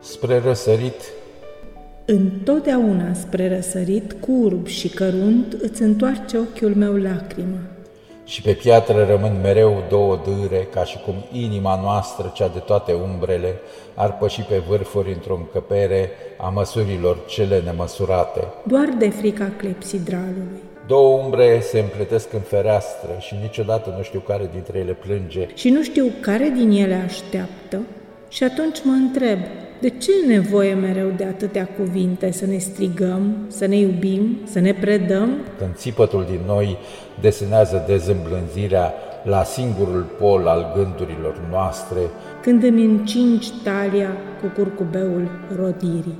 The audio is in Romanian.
Spre răsărit, Întotdeauna spre răsărit, curb și cărunt, îți întoarce ochiul meu lacrimă. și pe piatră rămân mereu două dâre, ca și cum inima noastră, cea de toate umbrele, ar păși pe vârfuri într-o încăpere a măsurilor cele nemăsurate. Doar de frica clepsidralului. Două umbre se împletesc în fereastră și niciodată nu știu care dintre ele plânge. Și nu știu care din ele așteaptă și atunci mă întreb, de ce e nevoie mereu de atâtea cuvinte să ne strigăm, să ne iubim, să ne predăm? Când țipătul din noi desenează dezîmblânzirea la singurul pol al gândurilor noastre, Când îmi încingi talia cu curcubeul rodirii.